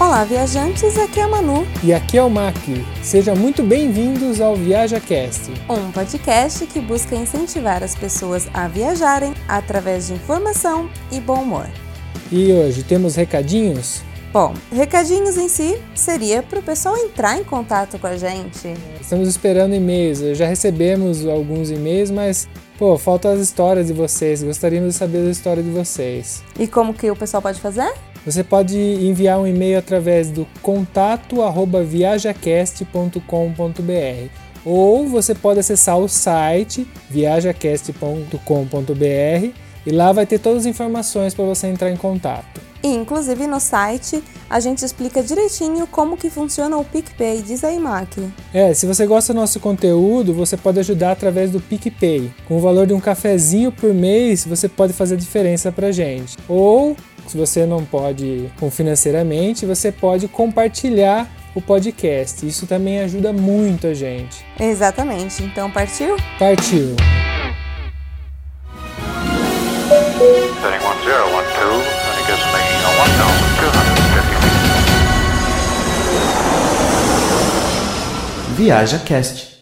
Olá, viajantes, aqui é a Manu. E aqui é o Mac. Sejam muito bem-vindos ao ViajaCast, um podcast que busca incentivar as pessoas a viajarem através de informação e bom humor. E hoje temos recadinhos? Bom, recadinhos em si seria para o pessoal entrar em contato com a gente. Estamos esperando e-mails. Já recebemos alguns e-mails, mas Pô, faltam as histórias de vocês. Gostaríamos de saber a história de vocês. E como que o pessoal pode fazer? Você pode enviar um e-mail através do contato@viajacast.com.br ou você pode acessar o site viajacast.com.br e lá vai ter todas as informações para você entrar em contato. E, inclusive no site a gente explica direitinho como que funciona o PicPay, diz aí, Mac. É, se você gosta do nosso conteúdo, você pode ajudar através do PicPay. Com o valor de um cafezinho por mês, você pode fazer a diferença pra gente. Ou, se você não pode com financeiramente, você pode compartilhar o podcast. Isso também ajuda muito a gente. Exatamente. Então, partiu? Partiu. 1012, and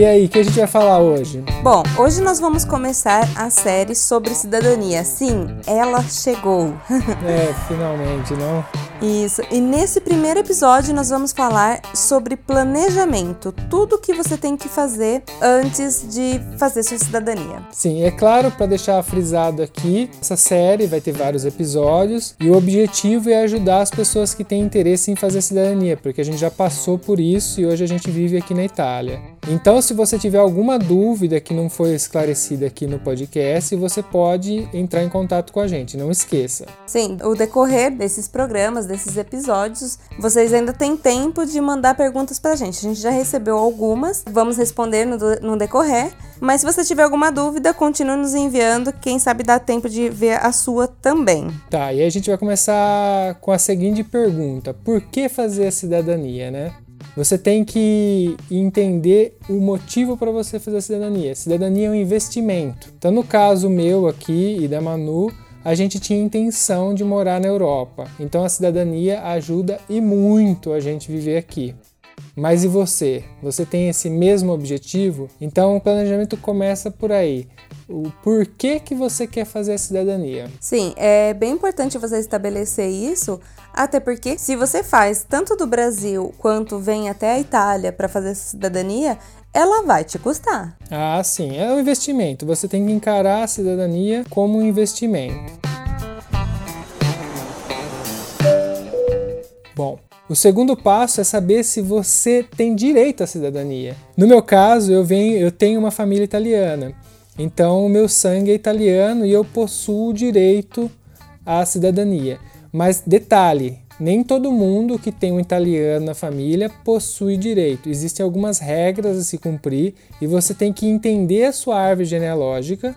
E aí, o que a gente vai falar hoje? Bom, hoje nós vamos começar a série sobre cidadania. Sim, ela chegou. é, finalmente, não? Isso. E nesse primeiro episódio nós vamos falar sobre planejamento, tudo que você tem que fazer antes de fazer sua cidadania. Sim, é claro, para deixar frisado aqui, essa série vai ter vários episódios e o objetivo é ajudar as pessoas que têm interesse em fazer cidadania, porque a gente já passou por isso e hoje a gente vive aqui na Itália. Então, se você tiver alguma dúvida que não foi esclarecida aqui no podcast, você pode entrar em contato com a gente, não esqueça. Sim, o decorrer desses programas, desses episódios, vocês ainda têm tempo de mandar perguntas pra gente. A gente já recebeu algumas, vamos responder no, no decorrer. Mas se você tiver alguma dúvida, continue nos enviando, quem sabe dá tempo de ver a sua também. Tá, e aí a gente vai começar com a seguinte pergunta: por que fazer a cidadania, né? Você tem que entender o motivo para você fazer a cidadania. Cidadania é um investimento. Então, no caso meu aqui e da Manu, a gente tinha intenção de morar na Europa. Então, a cidadania ajuda e muito a gente viver aqui. Mas e você? Você tem esse mesmo objetivo? Então, o planejamento começa por aí o porquê que você quer fazer a cidadania. Sim, é bem importante você estabelecer isso, até porque se você faz tanto do Brasil quanto vem até a Itália para fazer essa cidadania, ela vai te custar. Ah, sim, é um investimento. Você tem que encarar a cidadania como um investimento. Bom, o segundo passo é saber se você tem direito à cidadania. No meu caso, eu venho, eu tenho uma família italiana. Então, o meu sangue é italiano e eu possuo o direito à cidadania. Mas detalhe, nem todo mundo que tem um italiano na família possui direito. Existem algumas regras a se cumprir e você tem que entender a sua árvore genealógica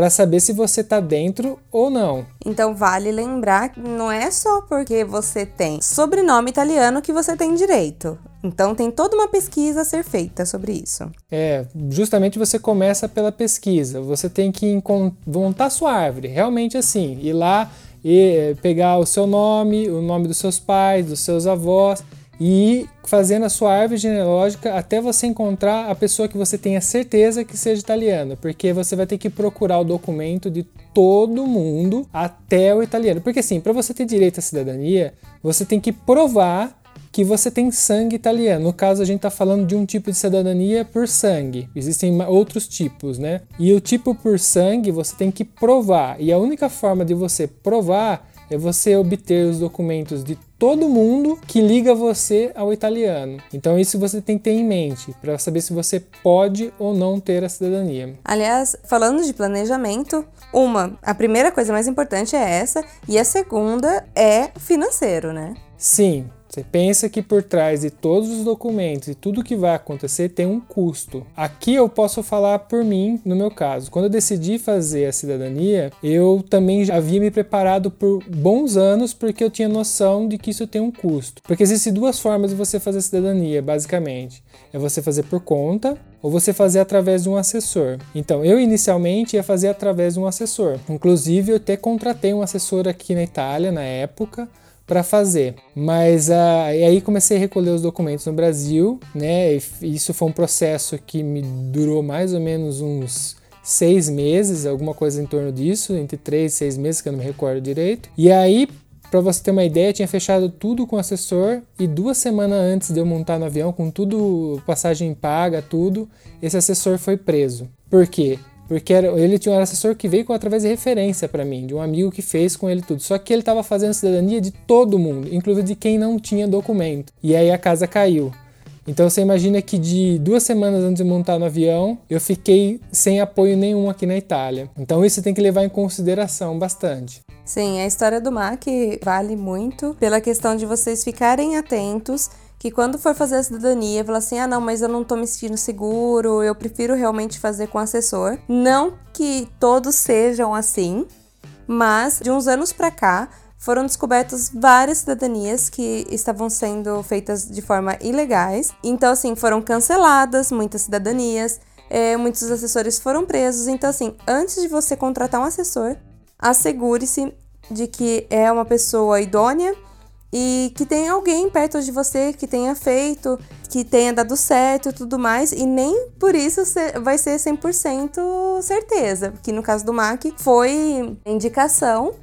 para saber se você está dentro ou não. Então vale lembrar que não é só porque você tem sobrenome italiano que você tem direito. Então tem toda uma pesquisa a ser feita sobre isso. É, justamente você começa pela pesquisa. Você tem que montar sua árvore, realmente assim, ir lá e eh, pegar o seu nome, o nome dos seus pais, dos seus avós e ir fazendo a sua árvore genealógica até você encontrar a pessoa que você tenha certeza que seja italiana, porque você vai ter que procurar o documento de todo mundo até o italiano. Porque assim, para você ter direito à cidadania, você tem que provar que você tem sangue italiano. No caso, a gente está falando de um tipo de cidadania por sangue. Existem outros tipos, né? E o tipo por sangue você tem que provar. E a única forma de você provar é você obter os documentos de todo mundo que liga você ao italiano. Então isso você tem que ter em mente para saber se você pode ou não ter a cidadania. Aliás, falando de planejamento, uma, a primeira coisa mais importante é essa e a segunda é financeiro, né? Sim, você pensa que por trás de todos os documentos e tudo que vai acontecer tem um custo. Aqui eu posso falar por mim, no meu caso. Quando eu decidi fazer a cidadania, eu também já havia me preparado por bons anos porque eu tinha noção de que isso tem um custo. Porque existem duas formas de você fazer cidadania, basicamente. É você fazer por conta ou você fazer através de um assessor. Então, eu inicialmente ia fazer através de um assessor. Inclusive, eu até contratei um assessor aqui na Itália na época para fazer. Mas uh, aí comecei a recolher os documentos no Brasil, né? E isso foi um processo que me durou mais ou menos uns seis meses, alguma coisa em torno disso, entre três e seis meses, que eu não me recordo direito. E aí, para você ter uma ideia, tinha fechado tudo com o assessor e duas semanas antes de eu montar no avião, com tudo, passagem paga, tudo, esse assessor foi preso. Por quê? Porque era, ele tinha um assessor que veio com, através de referência para mim, de um amigo que fez com ele tudo. Só que ele estava fazendo cidadania de todo mundo, inclusive de quem não tinha documento. E aí a casa caiu. Então você imagina que de duas semanas antes de montar no avião, eu fiquei sem apoio nenhum aqui na Itália. Então isso tem que levar em consideração bastante. Sim, a história do MAC vale muito pela questão de vocês ficarem atentos que quando for fazer a cidadania, fala assim: ah, não, mas eu não tô me sentindo seguro, eu prefiro realmente fazer com assessor. Não que todos sejam assim, mas de uns anos para cá foram descobertas várias cidadanias que estavam sendo feitas de forma ilegais. Então, assim, foram canceladas muitas cidadanias, é, muitos assessores foram presos. Então, assim, antes de você contratar um assessor, assegure-se de que é uma pessoa idônea e que tenha alguém perto de você que tenha feito, que tenha dado certo e tudo mais, e nem por isso vai ser 100% certeza, que no caso do MAC foi indicação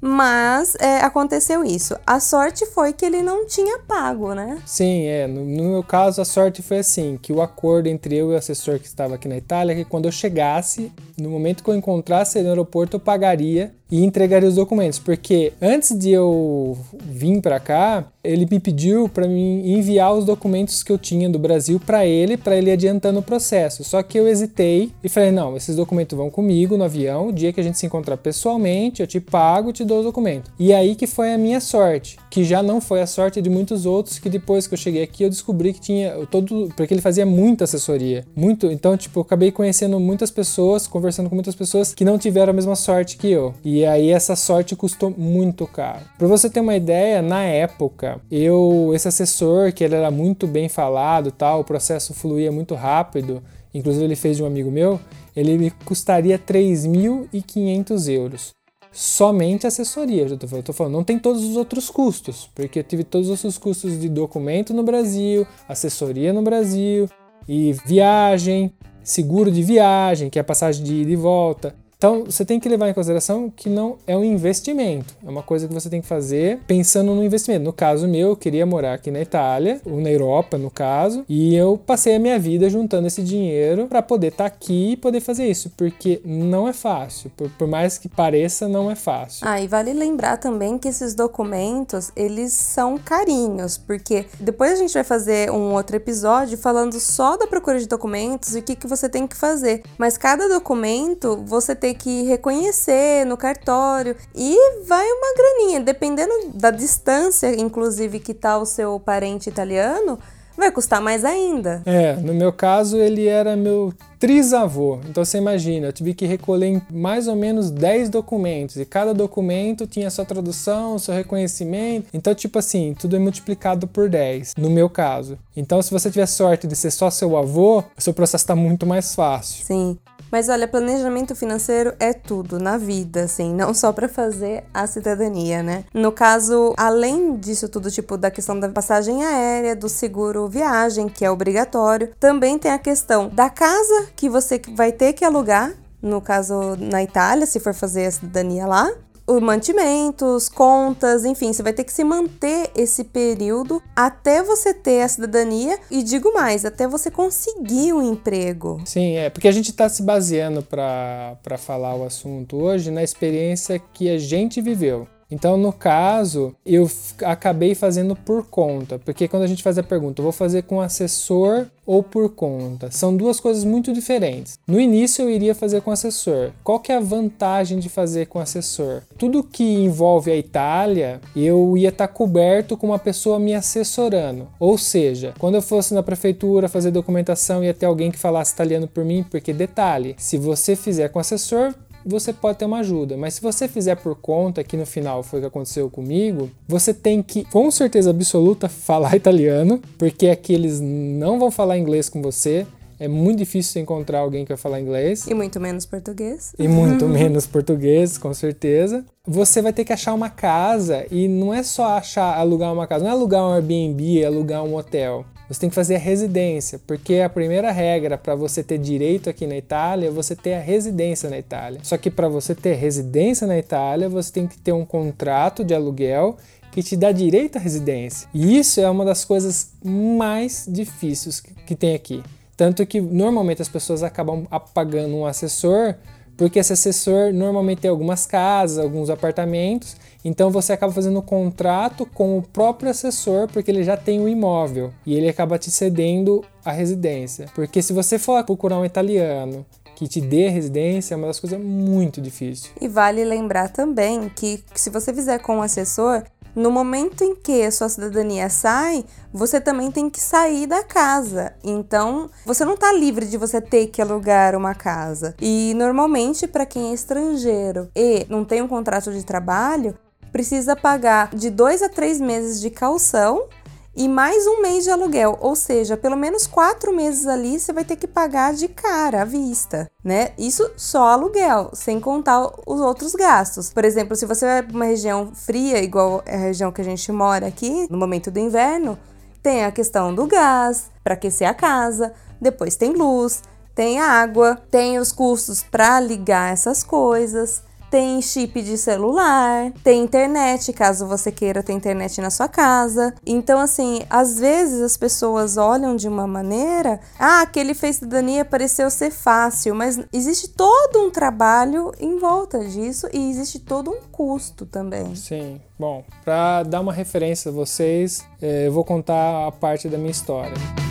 mas é, aconteceu isso. A sorte foi que ele não tinha pago, né? Sim, é. No, no, meu caso, a sorte foi assim: que o acordo entre eu e o assessor que estava aqui na Itália que quando eu chegasse, no momento que eu encontrasse ele no aeroporto, eu pagaria e entregaria os documentos. Porque antes de eu vir para cá, ele me pediu para mim enviar os documentos que eu tinha do Brasil para ele, para ele adiantando o processo. Só que eu hesitei e falei: não, esses documentos vão comigo no avião. O dia que a gente se encontrar pessoalmente, eu te pago, te dou os documentos. E aí que foi a minha sorte, que já não foi a sorte de muitos outros que depois que eu cheguei aqui eu descobri que tinha todo, porque ele fazia muita assessoria, muito. Então, tipo, eu acabei conhecendo muitas pessoas, conversando com muitas pessoas que não tiveram a mesma sorte que eu. E aí essa sorte custou muito caro. Para você ter uma ideia, na época eu, esse assessor, que ele era muito bem falado, tal, o processo fluía muito rápido, inclusive ele fez de um amigo meu, ele me custaria 3.500 euros. Somente assessoria, eu tô, tô falando, não tem todos os outros custos, porque eu tive todos os outros custos de documento no Brasil, assessoria no Brasil, e viagem, seguro de viagem, que é a passagem de ida e volta. Então, você tem que levar em consideração que não é um investimento, é uma coisa que você tem que fazer pensando no investimento. No caso meu, eu queria morar aqui na Itália, ou na Europa, no caso, e eu passei a minha vida juntando esse dinheiro para poder estar tá aqui e poder fazer isso, porque não é fácil, por, por, mais que pareça, não é fácil. Ah, e vale lembrar também que esses documentos, eles são carinhos, porque depois a gente vai fazer um outro episódio falando só da procura de documentos e o que, que você tem que fazer, mas cada documento você tem ter que reconhecer no cartório e vai uma graninha, dependendo da distância, inclusive, que tá o seu parente italiano, vai custar mais ainda. É, no meu caso ele era meu trisavô. Então você imagina, eu tive que recolher mais ou menos 10 documentos e cada documento tinha sua tradução, seu reconhecimento. Então, tipo assim, tudo é multiplicado por 10, no meu caso. Então, se você tiver sorte de ser só seu avô, o seu processo está muito mais fácil. Sim. Mas olha, planejamento financeiro é tudo na vida, assim, não só para fazer a cidadania, né? No caso, além disso tudo, tipo da questão da passagem aérea, do seguro viagem, que é obrigatório, também tem a questão da casa que você vai ter que alugar no caso na Itália, se for fazer a cidadania lá, mantimentos, contas, enfim, você vai ter que se manter esse período até você ter a cidadania e digo mais, até você conseguir um emprego. Sim, é, porque a gente está se baseando para falar o assunto hoje na experiência que a gente viveu. Então, no caso, eu acabei fazendo por conta, porque quando a gente faz a pergunta, vou fazer com assessor ou por conta, são duas coisas muito diferentes. No início eu iria fazer com assessor. Qual que é a vantagem de fazer com assessor? Tudo que envolve a Itália, eu ia estar coberto com uma pessoa me assessorando. Ou seja, quando eu fosse na prefeitura fazer documentação, ia ter alguém que falasse italiano por mim, porque detalhe, se você fizer com assessor, você pode ter uma ajuda, mas se você fizer por conta, que no final foi o que aconteceu comigo, você tem que, com certeza absoluta, falar italiano, porque aqui eles não vão falar inglês com você. É muito difícil encontrar alguém que vai falar inglês. E muito menos português. E muito menos português, com certeza. Você vai ter que achar uma casa e não é só achar alugar uma casa, não é alugar um Airbnb, é alugar um hotel. Você tem que fazer a residência, porque a primeira regra para você ter direito aqui na Itália é você ter a residência na Itália. Só que para você ter residência na Itália, você tem que ter um contrato de aluguel que te dá direito à residência. E isso é uma das coisas mais difíceis que tem aqui. Tanto que normalmente as pessoas acabam pagando um assessor, porque esse assessor normalmente tem algumas casas, alguns apartamentos, então você acaba fazendo um contrato com o próprio assessor, porque ele já tem o imóvel e ele acaba te cedendo a residência. Porque se você for procurar um italiano que te dê residência, é uma das coisas muito difíceis. E vale lembrar também que, se você fizer com o assessor, no momento em que a sua cidadania sai, você também tem que sair da casa. Então, você não está livre de você ter que alugar uma casa. E normalmente, para quem é estrangeiro e não tem um contrato de trabalho, precisa pagar de dois a três meses de calção e mais um mês de aluguel, ou seja, pelo menos quatro meses ali você vai ter que pagar de cara à vista, né? Isso só aluguel, sem contar os outros gastos. Por exemplo, se você vai para uma região fria, igual a região que a gente mora aqui, no momento do inverno, tem a questão do gás para aquecer a casa, depois tem luz, tem água, tem os custos para ligar essas coisas tem chip de celular, tem internet, caso você queira ter internet na sua casa. Então, assim, às vezes as pessoas olham de uma maneira, ah, aquele fez cidadania pareceu ser fácil, mas existe todo um trabalho em volta disso e existe todo um custo também. Sim. Bom, para dar uma referência a vocês, eh, eu vou contar a parte da minha história.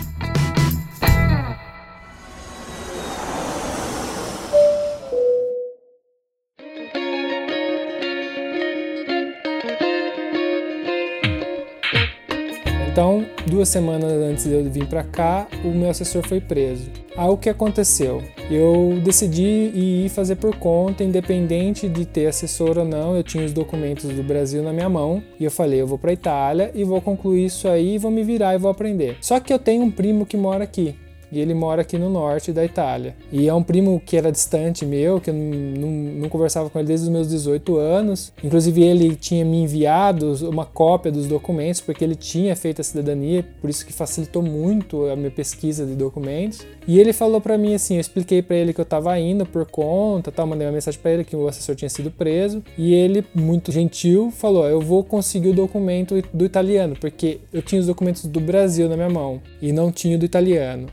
Então, duas semanas antes de eu vir para cá, o meu assessor foi preso. Aí o que aconteceu? Eu decidi ir fazer por conta, independente de ter assessor ou não. Eu tinha os documentos do Brasil na minha mão e eu falei: eu vou para Itália e vou concluir isso aí, vou me virar e vou aprender. Só que eu tenho um primo que mora aqui e ele mora aqui no norte da Itália. E é um primo que era distante meu, que eu não, não, não, conversava com ele desde os meus 18 anos. Inclusive, ele tinha me enviado uma cópia dos documentos, porque ele tinha feito a cidadania, por isso que facilitou muito a minha pesquisa de documentos. E ele falou para mim assim: eu expliquei para ele que eu estava indo por conta, tal, mandei uma mensagem para ele que o assessor tinha sido preso. E ele, muito gentil, falou: eu vou conseguir o documento do italiano, porque eu tinha os documentos do Brasil na minha mão e não tinha o do italiano.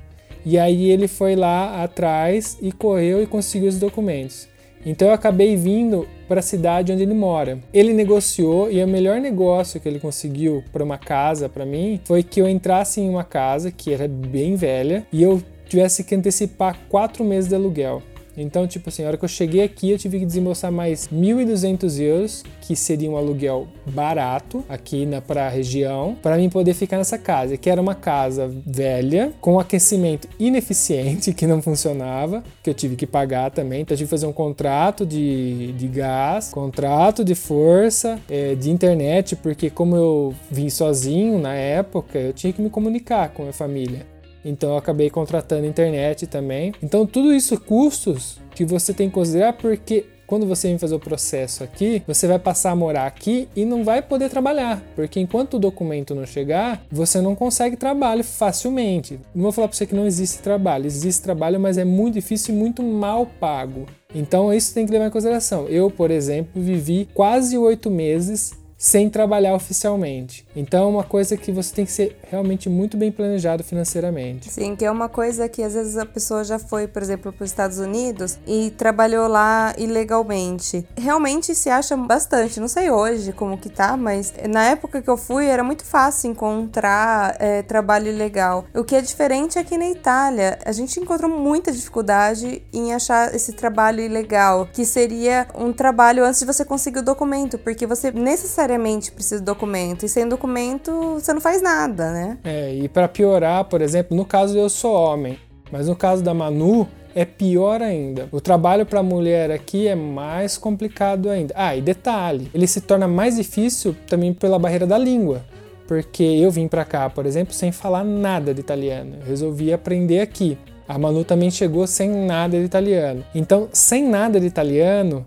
E aí ele foi lá atrás e correu e conseguiu os documentos. Então eu acabei vindo para a cidade onde ele mora. Ele negociou e o melhor negócio que ele conseguiu para uma casa para mim foi que eu entrasse em uma casa que era bem velha e eu tivesse que antecipar quatro meses de aluguel. Então, tipo assim, a hora que eu cheguei aqui, eu tive que desembolsar mais 1.200 euros, que seria um aluguel barato aqui na pra região, para mim poder ficar nessa casa, que era uma casa velha, com aquecimento ineficiente, que não funcionava, que eu tive que pagar também. Então, eu tive que fazer um contrato de, de gás, contrato de força, é, de internet, porque como eu vim sozinho na época, eu tinha que me comunicar com a minha família. Então eu acabei contratando internet também. Então tudo isso custos que você tem que considerar porque quando você vem fazer o processo aqui, você vai passar a morar aqui e não vai poder trabalhar, porque enquanto o documento não chegar, você não consegue trabalho facilmente. Não vou falar para você que não existe trabalho, existe trabalho, mas é muito difícil e muito mal pago. Então isso tem que levar em consideração. Eu, por exemplo, vivi quase oito meses sem trabalhar oficialmente. Então é uma coisa que você tem que ser realmente muito bem planejado financeiramente. Sim, que é uma coisa que às vezes a pessoa já foi, por exemplo, para os Estados Unidos e trabalhou lá ilegalmente. Realmente se acha bastante, não sei hoje como que tá, mas na época que eu fui era muito fácil encontrar é, trabalho ilegal. O que é diferente é que na Itália a gente encontrou muita dificuldade em achar esse trabalho ilegal, que seria um trabalho antes de você conseguir o documento, porque você necessariamente precisa do documento, e sem documento você não faz nada, né? É, e para piorar, por exemplo, no caso eu sou homem, mas no caso da Manu, é pior ainda. O trabalho para mulher aqui é mais complicado ainda. Ah, e detalhe, ele se torna mais difícil também pela barreira da língua. Porque eu vim para cá, por exemplo, sem falar nada de italiano. Eu resolvi aprender aqui. A Manu também chegou sem nada de italiano. Então, sem nada de italiano,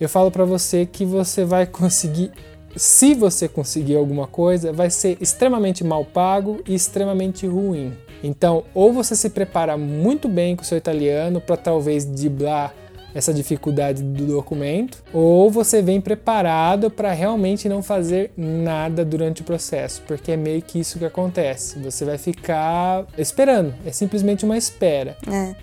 eu falo para você que você vai conseguir se você conseguir alguma coisa, vai ser extremamente mal pago e extremamente ruim. Então, ou você se prepara muito bem com o seu italiano para talvez driblar essa dificuldade do documento, ou você vem preparado para realmente não fazer nada durante o processo, porque é meio que isso que acontece. Você vai ficar esperando, é simplesmente uma espera. É.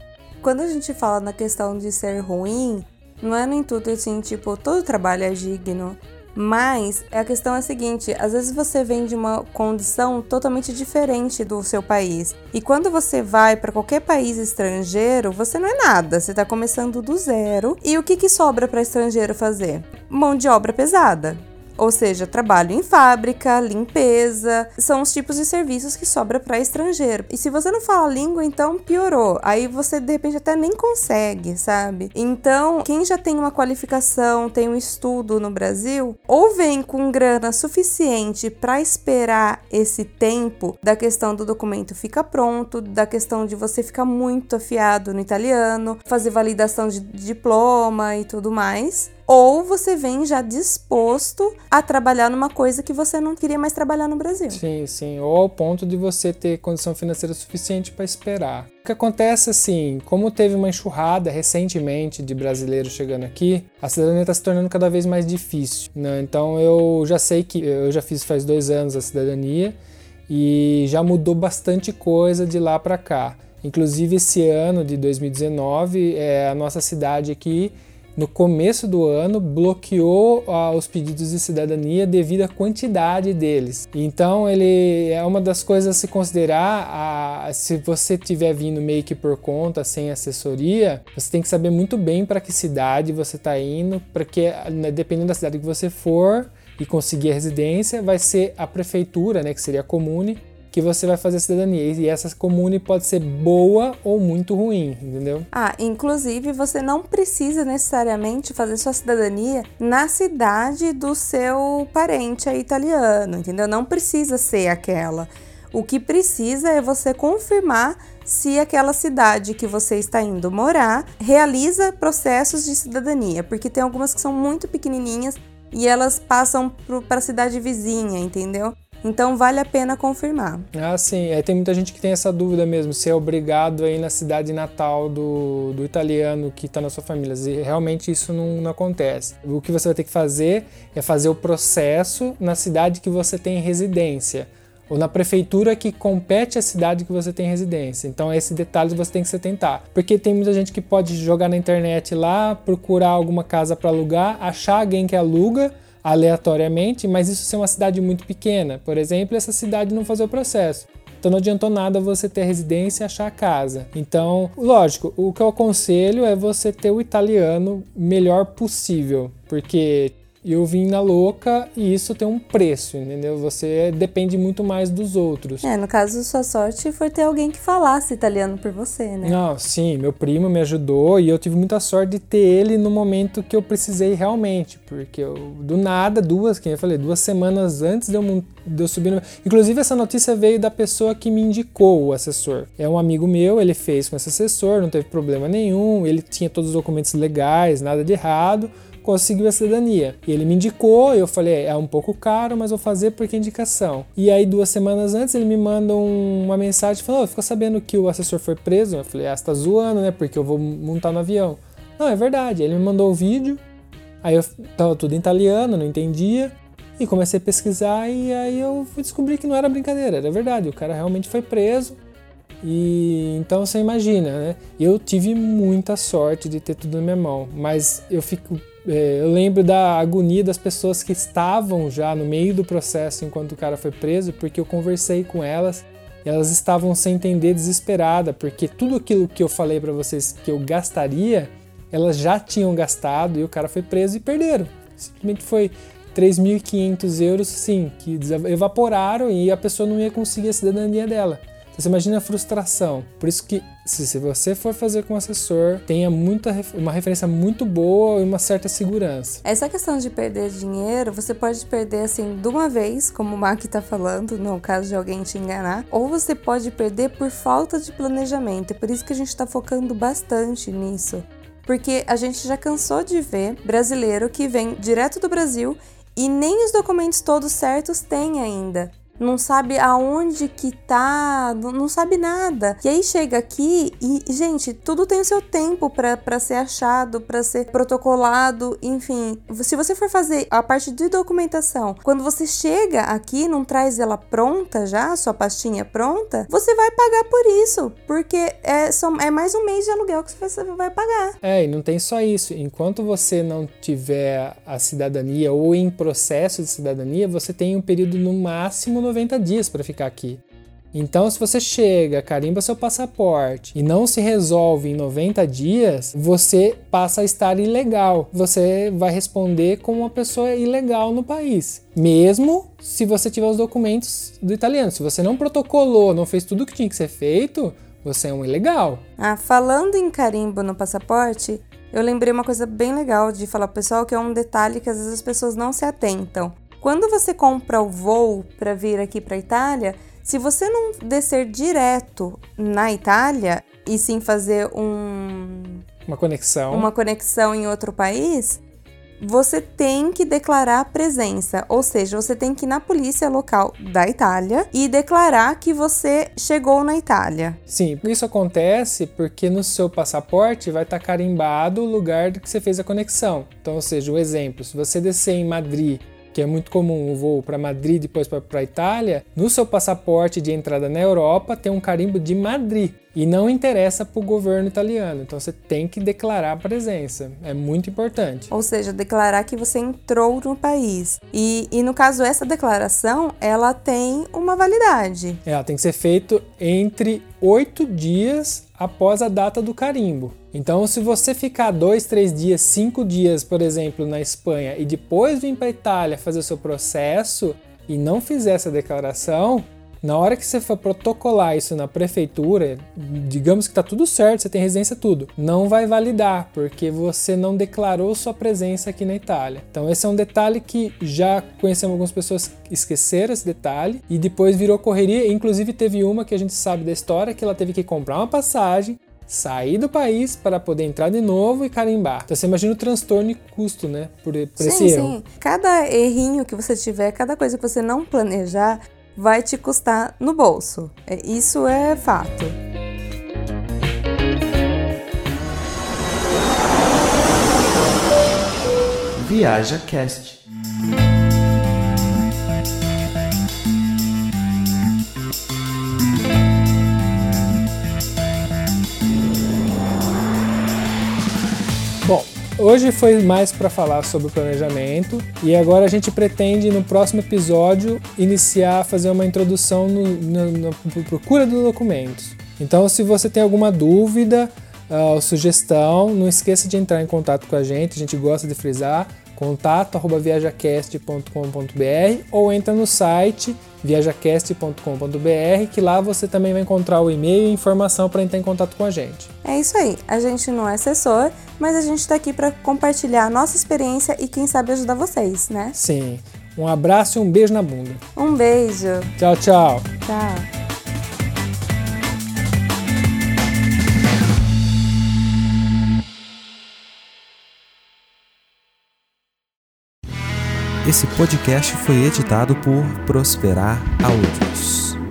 Quando a gente fala na questão de ser ruim, não é no intuito assim, tipo, todo trabalho é digno. Mas a questão é a seguinte: às vezes você vem de uma condição totalmente diferente do seu país. E quando você vai para qualquer país estrangeiro, você não é nada, você está começando do zero. E o que, que sobra para estrangeiro fazer? Mão de obra pesada. Ou seja, trabalho em fábrica, limpeza, são os tipos de serviços que sobra para estrangeiro. E se você não fala língua, então piorou. Aí você de repente até nem consegue, sabe? Então, quem já tem uma qualificação, tem um estudo no Brasil, ou vem com grana suficiente para esperar esse tempo da questão do documento ficar pronto, da questão de você ficar muito afiado no italiano, fazer validação de diploma e tudo mais, ou você vem já disposto a trabalhar numa coisa que você não queria mais trabalhar no Brasil. Sim, sim. Ou ao ponto de você ter condição financeira suficiente para esperar. O que acontece assim, como teve uma enxurrada recentemente de brasileiros chegando aqui, a cidadania está se tornando cada vez mais difícil. Né? Então eu já sei que eu já fiz faz dois anos a cidadania e já mudou bastante coisa de lá para cá. Inclusive esse ano de 2019, é, a nossa cidade aqui no começo do ano, bloqueou ah, os pedidos de cidadania devido à quantidade deles. Então, ele é uma das coisas a se considerar. Se você estiver vindo meio que por conta, sem assessoria, você tem que saber muito bem para que cidade você está indo, porque né, dependendo da cidade que você for e conseguir a residência, vai ser a prefeitura, né, que seria a comune, que você vai fazer a cidadania. E essa comune pode ser boa ou muito ruim, entendeu? Ah, inclusive você não precisa necessariamente fazer sua cidadania na cidade do seu parente aí italiano, entendeu? Não precisa ser aquela. O que precisa é você confirmar se aquela cidade que você está indo morar realiza processos de cidadania, porque tem algumas que são muito pequenininhas e elas passam para a cidade vizinha, entendeu? Então vale a pena confirmar. Ah, sim. É, tem muita gente que tem essa dúvida mesmo, se é obrigado aí na cidade natal do, do italiano que está na sua família. E realmente isso não, não acontece. O que você vai ter que fazer é fazer o processo na cidade que você tem residência ou na prefeitura que compete à cidade que você tem residência. Então, esse detalhe você tem que se atentar. Porque tem muita gente que pode jogar na internet lá, procurar alguma casa para alugar, achar alguém que aluga aleatoriamente, mas isso ser uma cidade muito pequena. Por exemplo, essa cidade não fazer o processo. Então não adiantou nada você ter residência e achar casa. Então, lógico, o que eu aconselho é você ter o italiano melhor possível, porque eu vim na louca e isso tem um preço, entendeu? Você depende muito mais dos outros. É, no caso, sua sorte foi ter alguém que falasse italiano por você, né? Não, sim, meu primo me ajudou e eu tive muita sorte de ter ele no momento que eu precisei realmente, porque eu, do nada, duas, quem eu falei, duas semanas antes de eu, de eu subir no... Inclusive, essa notícia veio da pessoa que me indicou o assessor. É um amigo meu, ele fez com esse assessor, não teve problema nenhum, ele tinha todos os documentos legais, nada de errado conseguiu a cidadania. E ele me indicou, eu falei, é um pouco caro, mas vou fazer porque é indicação. E aí, duas semanas antes, ele me manda um, uma mensagem falando, oh, ficou sabendo que o assessor foi preso? Eu falei, ah, você tá zoando, né? Porque eu vou montar no avião. Não, é verdade. Ele me mandou o vídeo, aí eu tava tudo em italiano, não entendia. E comecei a pesquisar e aí eu fui descobrir que não era brincadeira, era verdade. O cara realmente foi preso. E então você imagina, né? Eu tive muita sorte de ter tudo na minha mão, mas eu fico é, eu lembro da agonia das pessoas que estavam já no meio do processo enquanto o cara foi preso, porque eu conversei com elas e elas estavam sem entender, desesperada, porque tudo aquilo que eu falei para vocês que eu gastaria, elas já tinham gastado e o cara foi preso e perderam. Simplesmente foi 3.500 euros, sim, que evaporaram e a pessoa não ia conseguir a cidadania dela. Você imagina a frustração. Por isso que se, se você for fazer com um assessor, tenha muita, uma referência muito boa e uma certa segurança. Essa questão de perder dinheiro, você pode perder assim de uma vez, como o Mark está falando, no caso de alguém te enganar, ou você pode perder por falta de planejamento. É por isso que a gente está focando bastante nisso. Porque a gente já cansou de ver brasileiro que vem direto do Brasil e nem os documentos todos certos tem ainda não sabe aonde que tá, não sabe nada. E aí chega aqui e, gente, tudo tem o seu tempo para ser achado, para ser protocolado, enfim. Se você for fazer a parte de documentação, quando você chega aqui, não traz ela pronta já, sua pastinha pronta, você vai pagar por isso, porque é, só, é mais um mês de aluguel que você vai pagar. É, e não tem só isso. Enquanto você não tiver a cidadania ou em processo de cidadania, você tem um período no máximo 90 dias para ficar aqui. Então, se você chega, carimba seu passaporte e não se resolve em 90 dias, você passa a estar ilegal. Você vai responder como uma pessoa ilegal no país, mesmo se você tiver os documentos do italiano. Se você não protocolou, não fez tudo o que tinha que ser feito, você é um ilegal. Ah, falando em carimbo no passaporte, eu lembrei uma coisa bem legal de falar pro pessoal que é um detalhe que às vezes as pessoas não se atentam. Quando você compra o voo para vir aqui para a Itália, se você não descer direto na Itália e sim fazer um uma conexão, uma conexão em outro país, você tem que declarar presença, ou seja, você tem que ir na polícia local da Itália e declarar que você chegou na Itália. Sim, isso acontece porque no seu passaporte vai estar carimbado o lugar que você fez a conexão. Então, ou seja, um exemplo, se você descer em Madrid que é muito comum o voo para Madrid depois para a Itália, no seu passaporte de entrada na Europa tem um carimbo de Madrid e não interessa para o governo italiano. Então você tem que declarar a presença. É muito importante. Ou seja, declarar que você entrou no país. E, e no caso, essa declaração ela tem uma validade. Ela tem que ser feita entre oito dias após a data do carimbo. Então, se você ficar dois, três dias, cinco dias, por exemplo, na Espanha e depois vir para a Itália fazer o seu processo e não fizer essa declaração, na hora que você for protocolar isso na prefeitura, digamos que está tudo certo, você tem residência tudo, não vai validar porque você não declarou sua presença aqui na Itália. Então esse é um detalhe que já conhecemos algumas pessoas que esqueceram esse detalhe e depois virou correria. Inclusive teve uma que a gente sabe da história que ela teve que comprar uma passagem, sair do país para poder entrar de novo e carimbar. Então você imagina o transtorno e custo, né? Por, por sim, esse erro. Sim. Cada errinho que você tiver, cada coisa que você não planejar, vai te custar no bolso. É, isso é fato. Viaja Cast. Hoje foi mais para falar sobre planejamento e agora a gente pretende no próximo episódio iniciar a fazer uma introdução no, no, na procura de documentos. Então, se você tem alguma dúvida uh, ou sugestão, não esqueça de entrar em contato com a gente, a gente gosta de frisar contato@viajacast.com.br ou entra no site viajacast.com.br que lá você também vai encontrar o e-mail e informação para entrar em contato com a gente. É isso aí. A gente não é assessor, mas a gente está aqui para compartilhar a nossa experiência e quem sabe ajudar vocês, né? Sim. Um abraço e um beijo na bunda. Um beijo. Tchau, tchau. Tchau. Esse podcast foi editado por Prosperar Áudios.